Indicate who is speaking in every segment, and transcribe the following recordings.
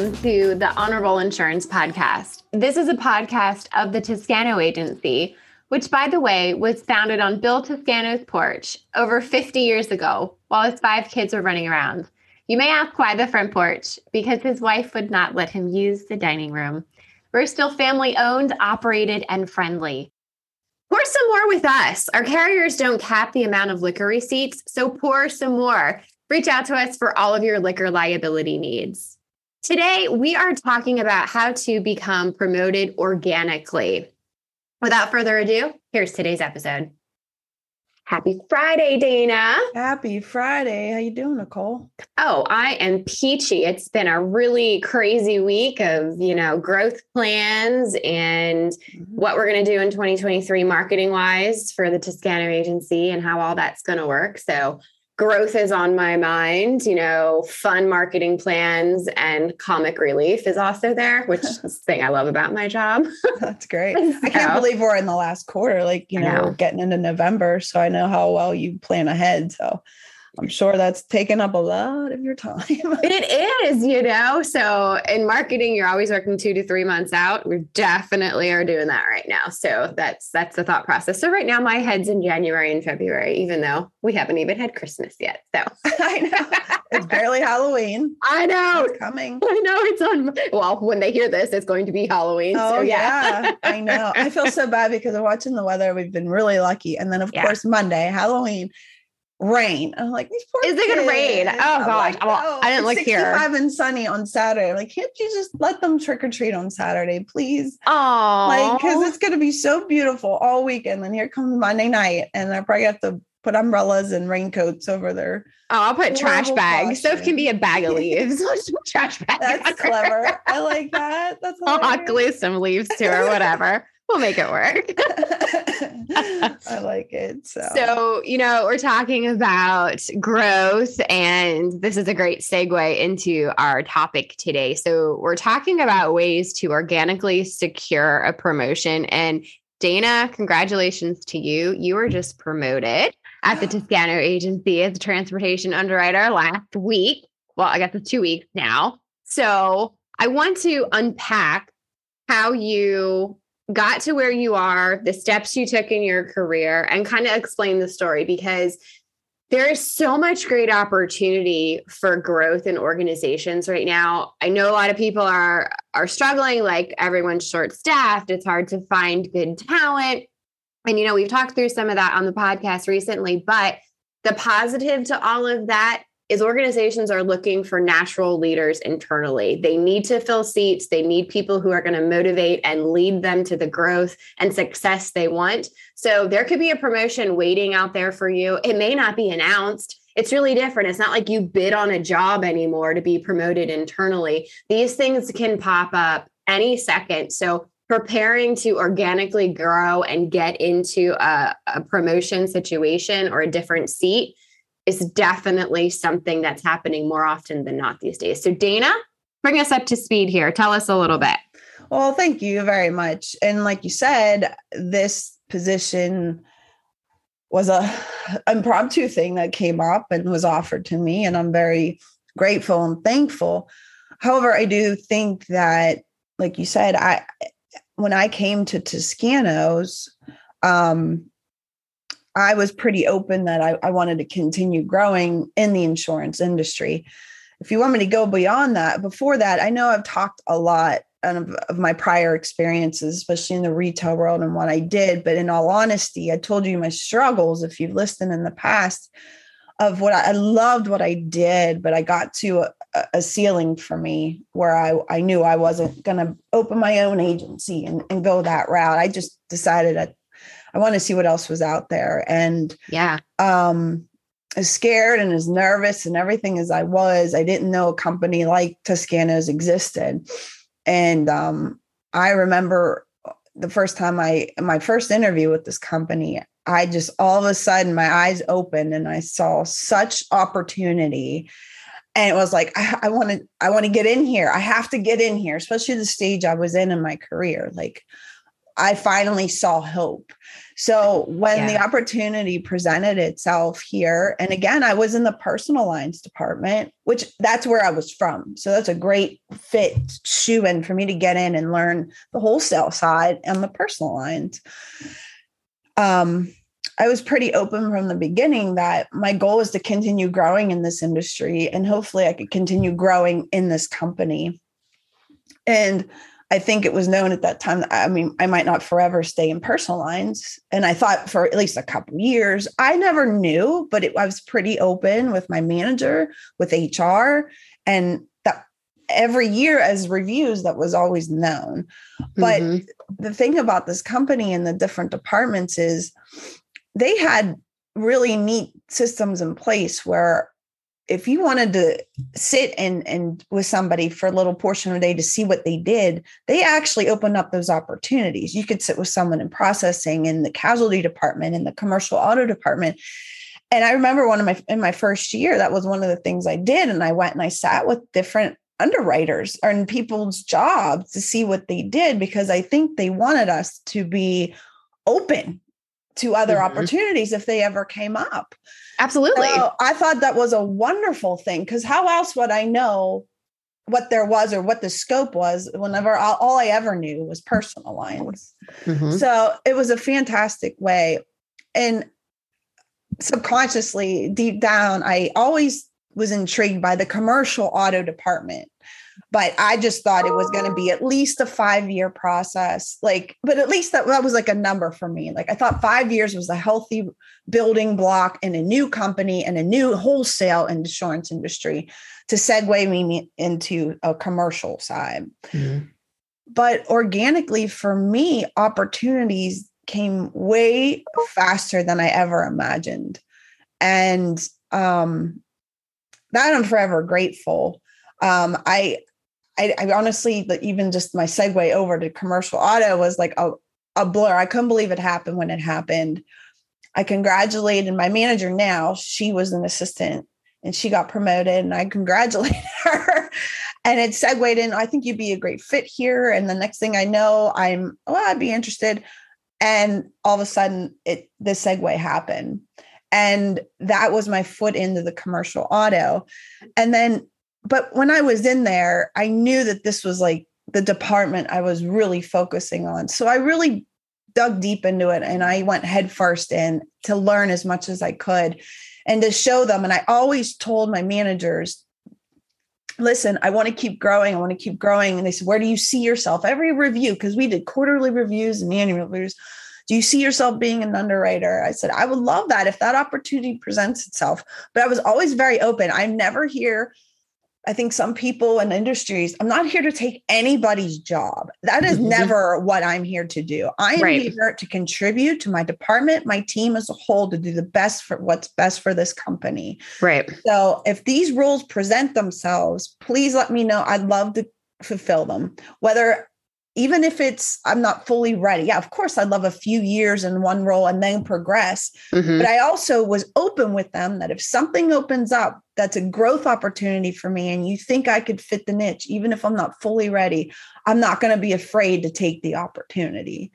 Speaker 1: welcome to the Honorable Insurance Podcast. This is a podcast of the Toscano Agency, which, by the way, was founded on Bill Toscano's porch over 50 years ago while his five kids were running around. You may ask why the front porch, because his wife would not let him use the dining room. We're still family owned, operated, and friendly. Pour some more with us. Our carriers don't cap the amount of liquor receipts, so pour some more. Reach out to us for all of your liquor liability needs. Today, we are talking about how to become promoted organically. Without further ado, here's today's episode. Happy Friday, Dana.
Speaker 2: Happy Friday. How you doing, Nicole?
Speaker 1: Oh, I am peachy. It's been a really crazy week of, you know, growth plans and mm-hmm. what we're going to do in 2023 marketing wise for the Toscano agency and how all that's going to work. So, growth is on my mind. You know, fun marketing plans and comic relief is also there, which is the thing I love about my job.
Speaker 2: That's great. so, I can't believe we're in the last quarter. Like, you know, know, we're getting into November. So I know how well you plan ahead. So I'm sure that's taken up a lot of your time.
Speaker 1: it is, you know. So in marketing, you're always working two to three months out. We definitely are doing that right now. So that's that's the thought process. So right now, my head's in January and February, even though we haven't even had Christmas yet. So
Speaker 2: I know it's barely Halloween.
Speaker 1: I know
Speaker 2: it's coming.
Speaker 1: I know it's on. Well, when they hear this, it's going to be Halloween.
Speaker 2: Oh
Speaker 1: so,
Speaker 2: yeah. yeah. I know. I feel so bad because of watching the weather. We've been really lucky, and then of yeah. course Monday, Halloween rain. I'm like, these poor
Speaker 1: Is it gonna rain? Oh gosh. Like, well, oh, I didn't look here.
Speaker 2: and sunny on Saturday. I'm like, can't you just let them trick or treat on Saturday, please?
Speaker 1: Oh,
Speaker 2: like because it's gonna be so beautiful all weekend. And here comes Monday night, and I probably have to put umbrellas and raincoats over there.
Speaker 1: Oh, I'll put trash bags. So it can be a bag of leaves. trash bag.
Speaker 2: That's clever. I like that. That's
Speaker 1: I'll glue some leaves to or whatever we'll make it work.
Speaker 2: I like it. So.
Speaker 1: so, you know, we're talking about growth, and this is a great segue into our topic today. So, we're talking about ways to organically secure a promotion. And Dana, congratulations to you. You were just promoted at the Toscano agency as a transportation underwriter last week. Well, I guess it's two weeks now. So, I want to unpack how you got to where you are, the steps you took in your career, and kind of explain the story because there is so much great opportunity for growth in organizations right now. I know a lot of people are are struggling like everyone's short staffed. It's hard to find good talent. And you know, we've talked through some of that on the podcast recently, but the positive to all of that is organizations are looking for natural leaders internally. They need to fill seats, they need people who are going to motivate and lead them to the growth and success they want. So there could be a promotion waiting out there for you. It may not be announced. It's really different. It's not like you bid on a job anymore to be promoted internally. These things can pop up any second. So preparing to organically grow and get into a, a promotion situation or a different seat is definitely something that's happening more often than not these days. So, Dana, bring us up to speed here. Tell us a little bit.
Speaker 2: Well, thank you very much. And like you said, this position was a impromptu thing that came up and was offered to me and I'm very grateful and thankful. However, I do think that like you said, I when I came to Toscano's um I was pretty open that I, I wanted to continue growing in the insurance industry. If you want me to go beyond that, before that, I know I've talked a lot of, of my prior experiences, especially in the retail world and what I did. But in all honesty, I told you my struggles, if you've listened in the past, of what I, I loved what I did, but I got to a, a ceiling for me where I, I knew I wasn't going to open my own agency and, and go that route. I just decided at I want to see what else was out there. And
Speaker 1: yeah,
Speaker 2: um, as scared and as nervous and everything as I was, I didn't know a company like Toscano's existed. And um, I remember the first time I, my first interview with this company, I just all of a sudden my eyes opened and I saw such opportunity. And it was like, I want to, I want to get in here. I have to get in here, especially the stage I was in in my career. Like, I finally saw hope. So when
Speaker 1: Yeah.
Speaker 2: the opportunity presented itself here, and again, I was in the personal lines department, which that's where I was from. So that's a great fit shoe in for me to get in and learn the wholesale side and the personal lines. Um, I was pretty open from the beginning that my goal was to continue growing in this industry and hopefully I could continue growing in this company. And I think it was known at that time that I mean, I might not forever stay in personal lines. And I thought for at least a couple years, I never knew, but it, I was pretty open with my manager, with HR, and that every year as reviews, that was always known. But
Speaker 1: Mhm.
Speaker 2: the thing about this company and the different departments is they had really neat systems in place where if you wanted to sit and and with somebody for a little portion of the day to see what they did, they actually opened up those opportunities. You could sit with someone in processing in the casualty department in the commercial auto department. And I remember one of my in my first year, that was one of the things I did. And I went and I sat with different underwriters in people's jobs to see what they did because I think they wanted us to be open to other
Speaker 1: Mhm.
Speaker 2: opportunities if they ever came up.
Speaker 1: Absolutely.
Speaker 2: So I thought that was a wonderful thing because how else would I know what there was or what the scope was whenever all, all I ever knew was personal lines?
Speaker 1: Mhm.
Speaker 2: So it was a fantastic way. And subconsciously, deep down, I always was intrigued by the commercial auto department. But I just thought it was going to be at least a five year process. Like, but at least that, that was like a number for me. Like, I thought five years was a healthy building block in a new company and a new wholesale insurance industry to segue me into a commercial side
Speaker 1: Mhm.
Speaker 2: but organically for me opportunities came way faster than i ever imagined and um that i'm forever grateful um i i, I honestly even just my segue over to commercial auto was like a, a blur. I couldn't believe it happened when it happened. I congratulated my manager now she was an assistant and she got promoted and i congratulated her. And it segued in i think you'd be a great fit here. And the next thing i know i'm well i'd be interested. And all of a sudden it the segue happened. And that was my foot into the commercial auto. And then but when i was in there i knew that this was like the department i was really focusing on so i really dug deep into it and i went headfirst in to learn as much as i could and to show them and i always told my managers listen, I want to keep growing. I want to keep growing. And they said, where do you see yourself? Every review, because we did quarterly reviews and annual reviews. Do you see yourself being an underwriter? I said, I would love that if that opportunity presents itself. But I was always very open. I'm never here. I think some people in industries, I'm not here to take anybody's job. That is
Speaker 1: Mhm.
Speaker 2: never what I'm here to do. I am
Speaker 1: Right.
Speaker 2: here to contribute to my department, my team as a whole, to do the best for what's best for this company.
Speaker 1: Right.
Speaker 2: So if these rules present themselves, please let me know. I'd love to fulfill them. Whether even if it's I'm not fully ready. Yeah, of course I'd love a few years in one role and then progress.
Speaker 1: Mhm.
Speaker 2: But I also was open with them that if something opens up that's a growth opportunity for me and you think I could fit the niche, even if I'm not fully ready, I'm not going to be afraid to take the opportunity.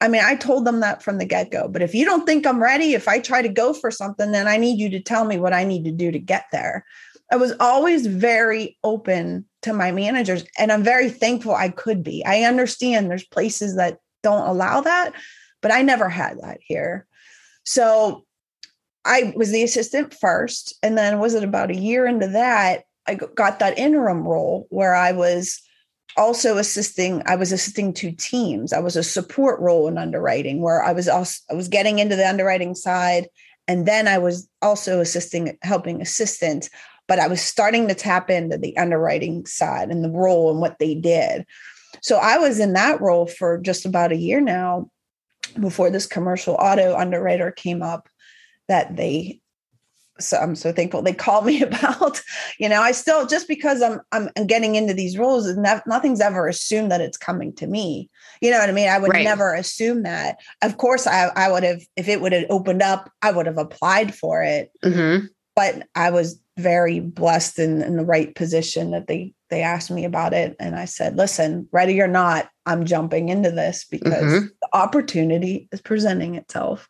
Speaker 2: I mean, I told them that from the get go. But if you don't think I'm ready, if I try to go for something, then I need you to tell me what I need to do to get there. I was always very open to my managers, and I'm very thankful I could be. I understand there's places that don't allow that, but I never had that here. So I was the assistant first. And then, was it about a year into that? I got that interim role where I was also assisting i was assisting two teams i was a support role in underwriting where i was also i was getting into the underwriting side and then i was also assisting helping assistant but i was starting to tap into the underwriting side and the role and what they did so i was in that role for just about a year now before this commercial auto underwriter came up that they so I'm so thankful they called me about. You know, I still just because I'm I'm getting into these roles, and nothing's ever assumed that it's coming to me. You know what I mean? I would
Speaker 1: Right.
Speaker 2: never assume that. Of course, I I would have if it would have opened up, I would have applied for it.
Speaker 1: Mhm.
Speaker 2: But I was very blessed in, in the right position that they they asked me about it. And i said listen ready or not i'm jumping into this because mm-hmm. the opportunity is presenting itself.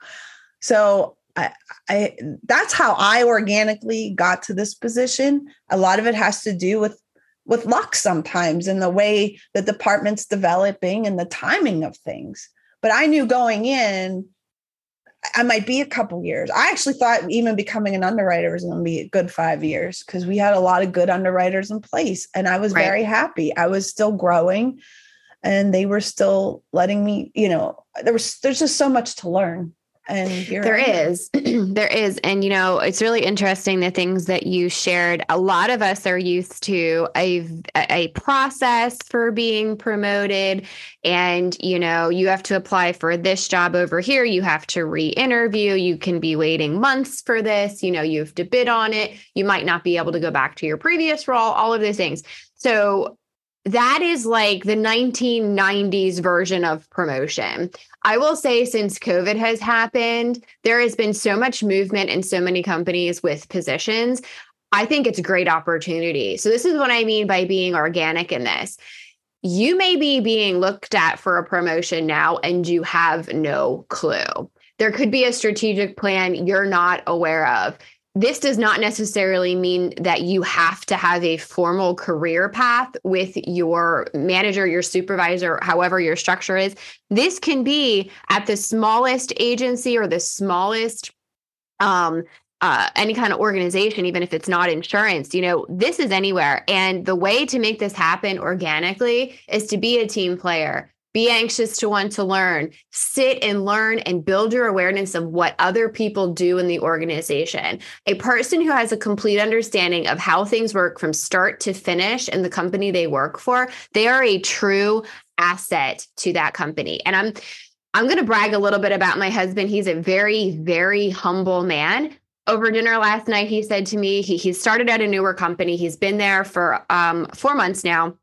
Speaker 2: So I, I that's how i organically got to this position. A lot of it has to do with with luck sometimes and the way the department's developing and the timing of things. But i knew going in I might be a couple years. I actually thought even becoming an underwriter was going to be a good five years because we had a lot of good underwriters in place, and I was right. very happy. I was still growing, and they were still letting me. You know, there was there's just so much to learn and
Speaker 1: there is there is. And you know it's really interesting the things that you shared. A lot of us are used to a a process for being promoted. And you know you have to apply for this job over here. You have to re-interview. You can be waiting months for this. You know you have to bid on it. You might not be able to go back to your previous role all of those things. So that is like the 1990s version of promotion. I will say, since COVID has happened, there has been so much movement in so many companies with positions. I think it's a great opportunity. So, this is what I mean by being organic in this. You may be being looked at for a promotion now and you have no clue. There could be a strategic plan you're not aware of this does not necessarily mean that you have to have a formal career path with your manager, your supervisor, however your structure is. This can be at the smallest agency or the smallest um, uh, any kind of organization, even if it's not insurance, you know, this is anywhere. And the way to make this happen organically is to be a team player be anxious to want to learn, sit and learn and build your awareness of what other people do in the organization. A person who has a complete understanding of how things work from start to finish in the company they work for, they are a true asset to that company. And I'm I'm going to brag a little bit about my husband. He's a very very humble man, over dinner last night, he said to me, he, he started at a newer company. He's been there for um, four months now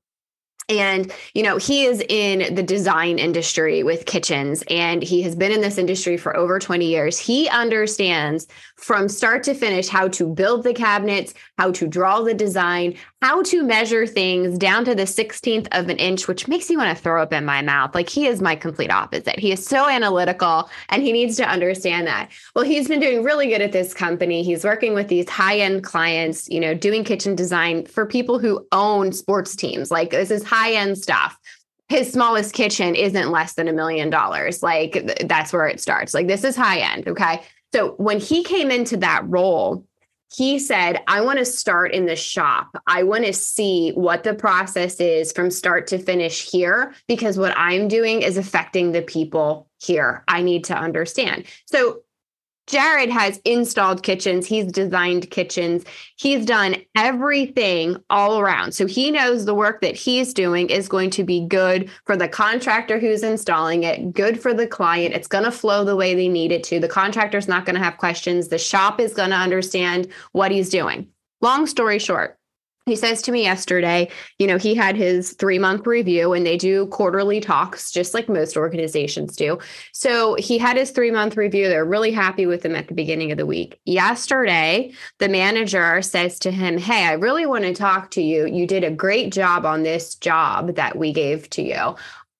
Speaker 1: and you know he is in the design industry with kitchens and he has been in this industry for over 20 years. He understands from start to finish how to build the cabinets how to draw the design how to measure things down to the 16th of an inch, which makes me want to throw up in my mouth. Like he is my complete opposite. He is so analytical and he needs to understand that. Well, he's been doing really good at this company. He's working with these high end clients, you know, doing kitchen design for people who own sports teams. Like this is high end stuff his smallest kitchen isn't less than a million dollars. Like that's where it starts. Like this is high end. Okay. So when he came into that role, he said, I want to start in the shop. I want to see what the process is from start to finish here, because what I'm doing is affecting the people here. I need to understand. So Jared has installed kitchens, he's designed kitchens, he's done everything all around. So he knows the work that he's doing is going to be good for the contractor who's installing it, good for the client. It's going to flow the way they need it to. The contractor's not going to have questions. The shop is going to understand what he's doing. Long story short, he says to me yesterday, you know, he had his three month review and they do quarterly talks, just like most organizations do. So he had his three month review. They're really happy with him at the beginning of the week. Yesterday, the manager says to him, Hey, I really want to talk to you. You did a great job on this job that we gave to you.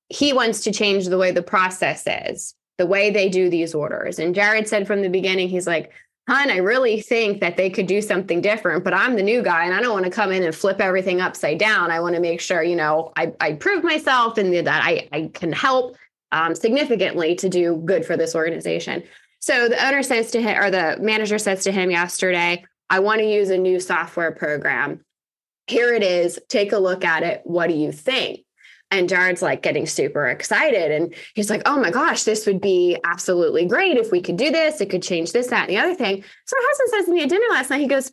Speaker 1: He wants to change the way the process is, the way they do these orders. And Jared said from the beginning, he's like, Hun, I really think that they could do something different, but I'm the new guy and I don't want to come in and flip everything upside down. I want to make sure, you know, I, I prove myself and that I, I can help um, significantly to do good for this organization. So the owner says to him, or the manager says to him yesterday, I want to use a new software program. Here it is. Take a look at it. What do you think? And Jared's like getting super excited. And he's like, oh my gosh, this would be absolutely great if we could do this. It could change this, that, and the other thing. So my husband says to me at dinner last night, he goes,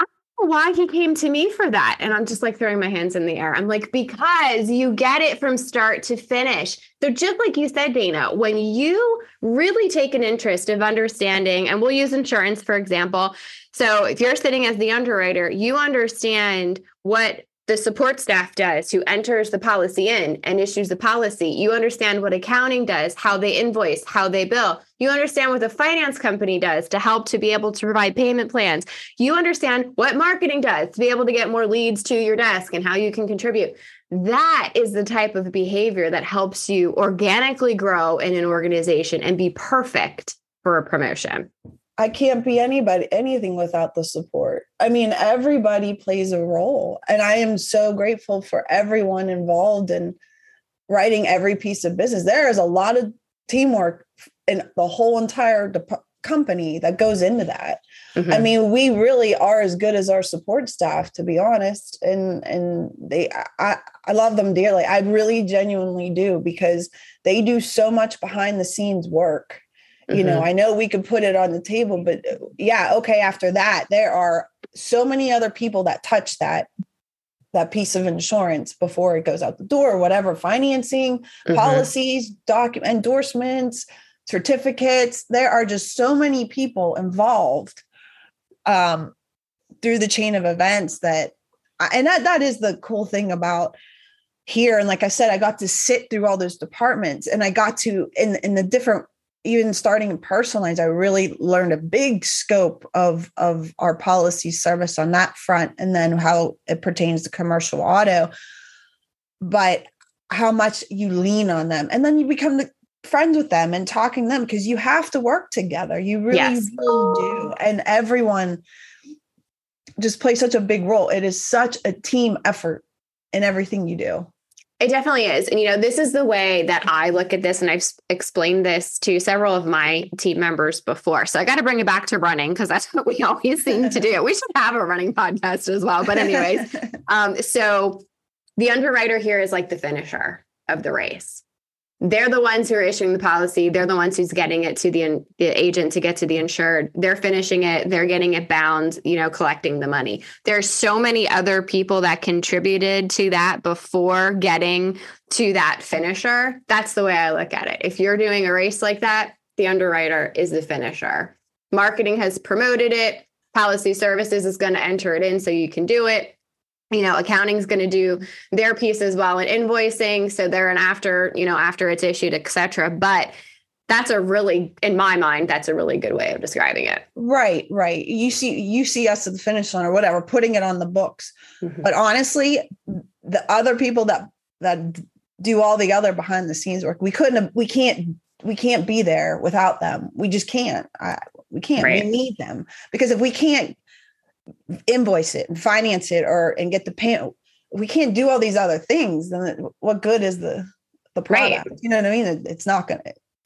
Speaker 1: I don't know why he came to me for that. And I'm just like throwing my hands in the air. I'm like, because you get it from start to finish. So, just like you said, Dana, when you really take an interest of understanding, and we'll use insurance, for example. So, if you're sitting as the underwriter, you understand what the support staff does who enters the policy in and issues the policy. You understand what accounting does, how they invoice, how they bill. You understand what the finance company does to help to be able to provide payment plans. You understand what marketing does to be able to get more leads to your desk and how you can contribute. That is the type of behavior that helps you organically grow in an organization and be perfect for a promotion.
Speaker 2: I can't be anybody anything without the support. I mean, everybody plays a role, and I am so grateful for everyone involved in writing every piece of business. There is a lot of teamwork in the whole entire company that goes into that. Mm-hmm. I mean, we really are as good as our support staff, to be honest. And and they, I, I love them dearly. I really genuinely do because they do so much behind the scenes work you know mm-hmm. i know we could put it on the table but uh, yeah okay after that there are so many other people that touch that that piece of insurance before it goes out the door whatever financing mm-hmm. policies document endorsements certificates there are just so many people involved um, through the chain of events that and that that is the cool thing about here and like i said i got to sit through all those departments and i got to in in the different even starting in personal lines, I really learned a big scope of of our policy service on that front, and then how it pertains to commercial auto. But how much you lean on them, and then you become the friends with them and talking them because you have to work together. You really, yes. really do, and everyone just plays such a big role. It is such a team effort in everything you do.
Speaker 1: It definitely is. And, you know, this is the way that I look at this. And I've explained this to several of my team members before. So I got to bring it back to running because that's what we always seem to do. We should have a running podcast as well. But, anyways, um, so the underwriter here is like the finisher of the race they're the ones who are issuing the policy. They're the ones who's getting it to the, the agent to get to the insured. They're finishing it. They're getting it bound, you know, collecting the money. There's so many other people that contributed to that before getting to that finisher. That's the way I look at it. If you're doing a race like that, the underwriter is the finisher. Marketing has promoted it. Policy services is going to enter it in so you can do it you know accounting is going to do their piece as well and invoicing so they're an after you know after it's issued etc but that's a really in my mind that's a really good way of describing it.
Speaker 2: Right right. You see you see us at the finish line or whatever putting it on the books. Mm-hmm. but honestly the other people that that do all the other behind the scenes work we couldn't have, we can't we can't be there without them. We just can't. I, we can't. Right. we need them. Because if we can't invoice it and finance it or and get the payment we can't do all these other things then what good is the the product? Right. you know what i mean? It, it's not gonna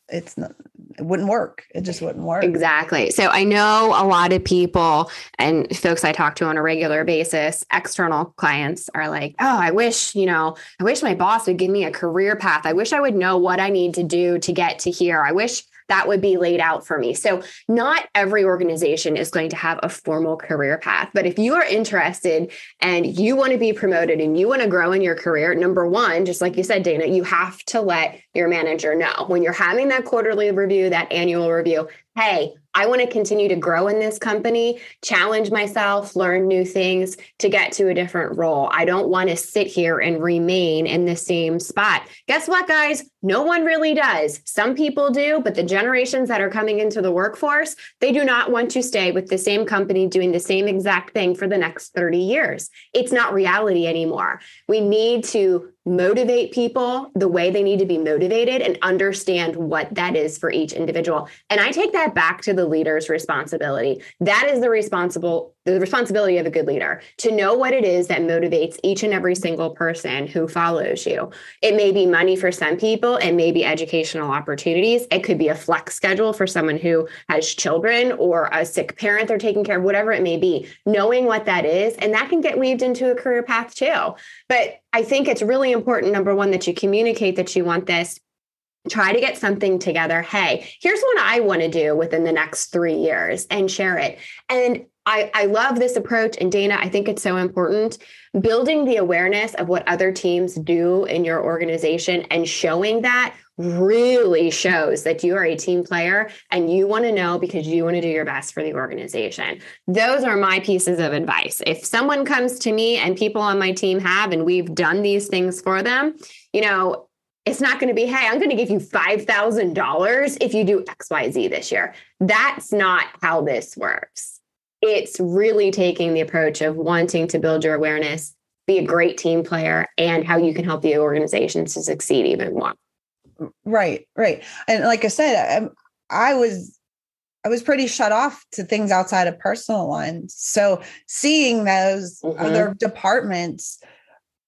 Speaker 2: it's not it wouldn't work. It just wouldn't work.
Speaker 1: Exactly. So i know a lot of people and folks i talk to on a regular basis external clients are like oh i wish you know i wish my boss would give me a career path. I wish i would know what i need to do to get to here. I wish that would be laid out for me. So, not every organization is going to have a formal career path. But if you are interested and you want to be promoted and you want to grow in your career, number one, just like you said, Dana, you have to let your manager know when you're having that quarterly review, that annual review, hey, I want to continue to grow in this company, challenge myself, learn new things to get to a different role. I don't want to sit here and remain in the same spot. Guess what, guys? No one really does. Some people do, but the generations that are coming into the workforce, they do not want to stay with the same company doing the same exact thing for the next 30 years. It's not reality anymore. We need to motivate people the way they need to be motivated and understand what that is for each individual. And I take that back to the leader's responsibility. That is the responsible the responsibility of a good leader to know what it is that motivates each and every single person who follows you. It may be money for some people, it may be educational opportunities, it could be a flex schedule for someone who has children or a sick parent they're taking care of, whatever it may be. Knowing what that is, and that can get weaved into a career path too. But I think it's really important, number one, that you communicate that you want this try to get something together. Hey, here's what I want to do within the next three years and share it. And I, I love this approach. And Dana, I think it's so important. Building the awareness of what other teams do in your organization and showing that really shows that you are a team player and you want to know because you want to do your best for the organization. Those are my pieces of advice. If someone comes to me and people on my team have, and we've done these things for them, you know, it's not going to be, hey, I'm going to give you $5,000 if you do XYZ this year. That's not how this works. It's really taking the approach of wanting to build your awareness, be a great team player, and how you can help the organization to succeed even more.
Speaker 2: Right, right. And like I said, I, I was I was pretty shut off to things outside of personal lines. So seeing those mm-hmm. other departments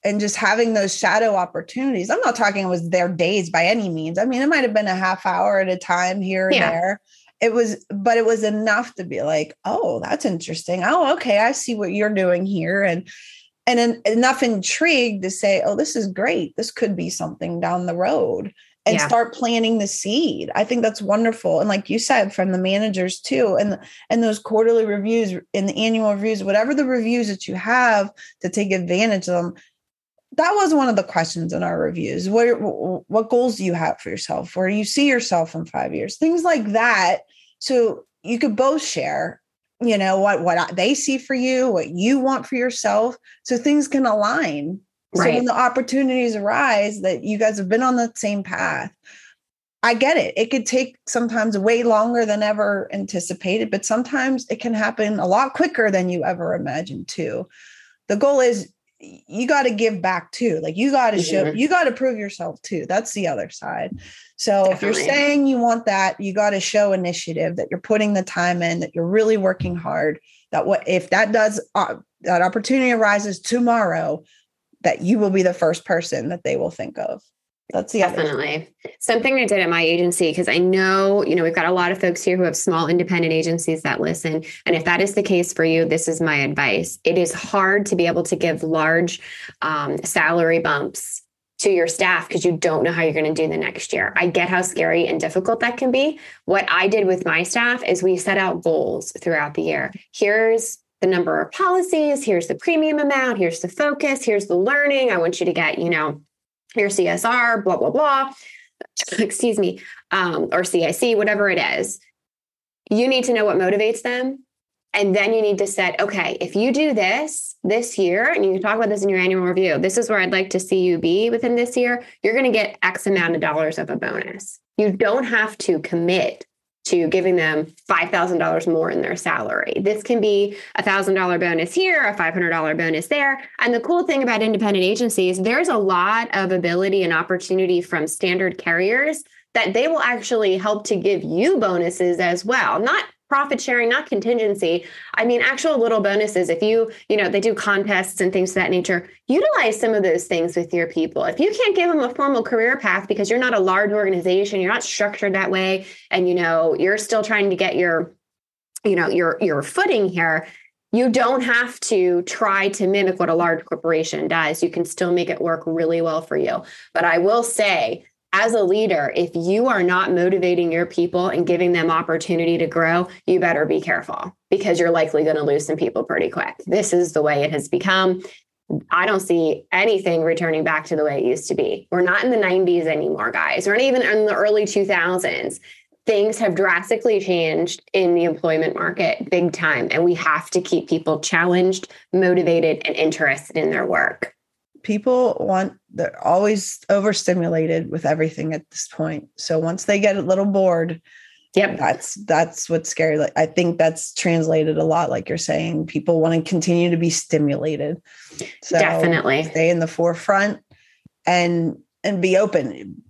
Speaker 2: and just having those shadow opportunities. I'm not talking it was their days by any means. I mean, it might have been a half hour at a time here and yeah. there. It was, but it was enough to be like, oh, that's interesting. Oh, okay, I see what you're doing here. And and en- enough intrigued to say, oh, this is great. This could be something down the road and yeah. start planting the seed. I think that's wonderful. And like you said, from the managers too, and and those quarterly reviews and the annual reviews, whatever the reviews that you have to take advantage of them, that was one of the questions in our reviews. What what goals do you have for yourself? Where do you see yourself in five years? Things like that. So you could both share, you know, what what they see for you, what you want for yourself, so things can align. Right. So when the opportunities arise, that you guys have been on the same path. I get it. It could take sometimes way longer than ever anticipated, but sometimes it can happen a lot quicker than you ever imagined too. The goal is you got to give back too. Like you got to mm-hmm. show, you got to prove yourself too. That's the other side. So Definitely. if you're saying you want that, you got to show initiative that you're putting the time in, that you're really working hard. That what if that does uh, that opportunity arises tomorrow, that you will be the first person that they will think of. That's
Speaker 1: definitely something I did at my agency because I know, you know, we've got a lot of folks here who have small independent agencies that listen. And if that is the case for you, this is my advice. It is hard to be able to give large um, salary bumps to your staff because you don't know how you're going to do the next year. I get how scary and difficult that can be. What I did with my staff is we set out goals throughout the year. Here's the number of policies, here's the premium amount, here's the focus, here's the learning. I want you to get, you know, your CSR, blah, blah, blah, excuse me, um, or CIC, whatever it is. You need to know what motivates them. And then you need to set, okay, if you do this this year, and you can talk about this in your annual review, this is where I'd like to see you be within this year, you're going to get X amount of dollars of a bonus. You don't have to commit to giving them $5,000 more in their salary. This can be a $1,000 bonus here, a $500 bonus there. And the cool thing about independent agencies, there's a lot of ability and opportunity from standard carriers that they will actually help to give you bonuses as well. Not profit sharing, not contingency. I mean, actual little bonuses. If you, you know, they do contests and things of that nature, utilize some of those things with your people. If you can't give them a formal career path because you're not a large organization, you're not structured that way, and you know, you're still trying to get your, you know, your your footing here. You don't have to try to mimic what a large corporation does. You can still make it work really well for you. But I will say as a leader, if you are not motivating your people and giving them opportunity to grow, you better be careful because you're likely going to lose some people pretty quick. This is the way it has become. I don't see anything returning back to the way it used to be. We're not in the 90s anymore, guys. We're not even in the early 2000s. Things have drastically changed in the employment market big time, and we have to keep people challenged, motivated, and interested in their work
Speaker 2: people want they're always overstimulated with everything at this point. So once they get a little bored yep. that's that's what's scary. Like i think that's translated a lot like you're saying people want to continue to be stimulated.
Speaker 1: So definitely.
Speaker 2: stay in the forefront and and be open.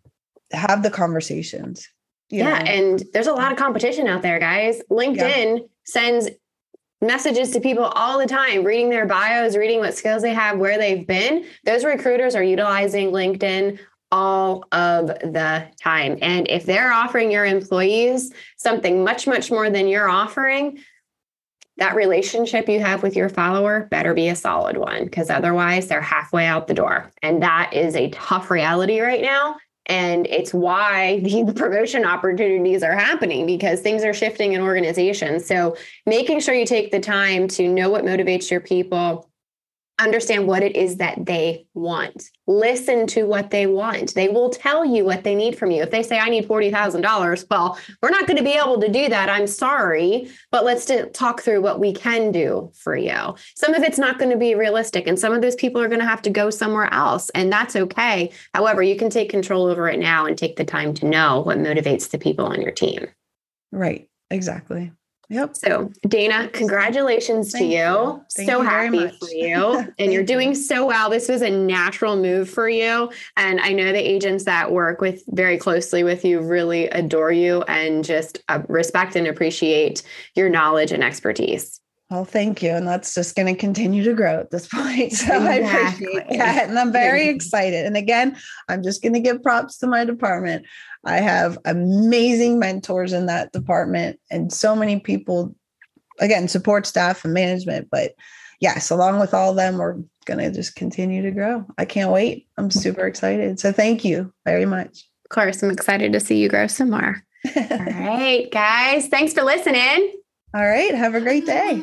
Speaker 2: Have the conversations
Speaker 1: yeah know? and there's a lot of competition out there guys. Linkedin yeah. sends messages to people all the time, reading their bios, reading what skills they have, where they've been. Those recruiters are utilizing LinkedIn all of the time. And if they're offering your employees something much, much more than you're offering, that relationship you have with your follower better be a solid one because otherwise they're halfway out the door. And that is a tough reality right now. And it's why the promotion opportunities are happening because things are shifting in organizations. So making sure you take the time to know what motivates your people, understand what it is that they want. Listen to what they want. They will tell you what they need from you. If they say, I need $40,000, well, we're not going to be able to do that. I'm sorry, but let's talk through what we can do for you. Some of it's not going to be realistic, and some of those people are going to have to go somewhere else, and that's okay. However, you can take control over it now and take the time to know what motivates the people on your team.
Speaker 2: Right. Exactly. Yep.
Speaker 1: So, Dana, congratulations Thank to you. you. so you happy for you. and you're doing so well. This was a natural move for you. And I know the agents that work with very closely with you really adore you and just uh, respect and appreciate your knowledge and expertise.
Speaker 2: Well, thank you. And that's just going to continue to grow at this point. So exactly. I appreciate that. And I'm very excited. And again, I'm just going to give props to my department. I have amazing mentors in that department and so many people, again, support staff and management. But yes, along with all of them, we're going to just continue to grow. I can't wait. I'm super excited. So thank you very much.
Speaker 1: Of course, I'm excited to see you grow some more. all right, guys. Thanks for listening.
Speaker 2: All right. Have a great day.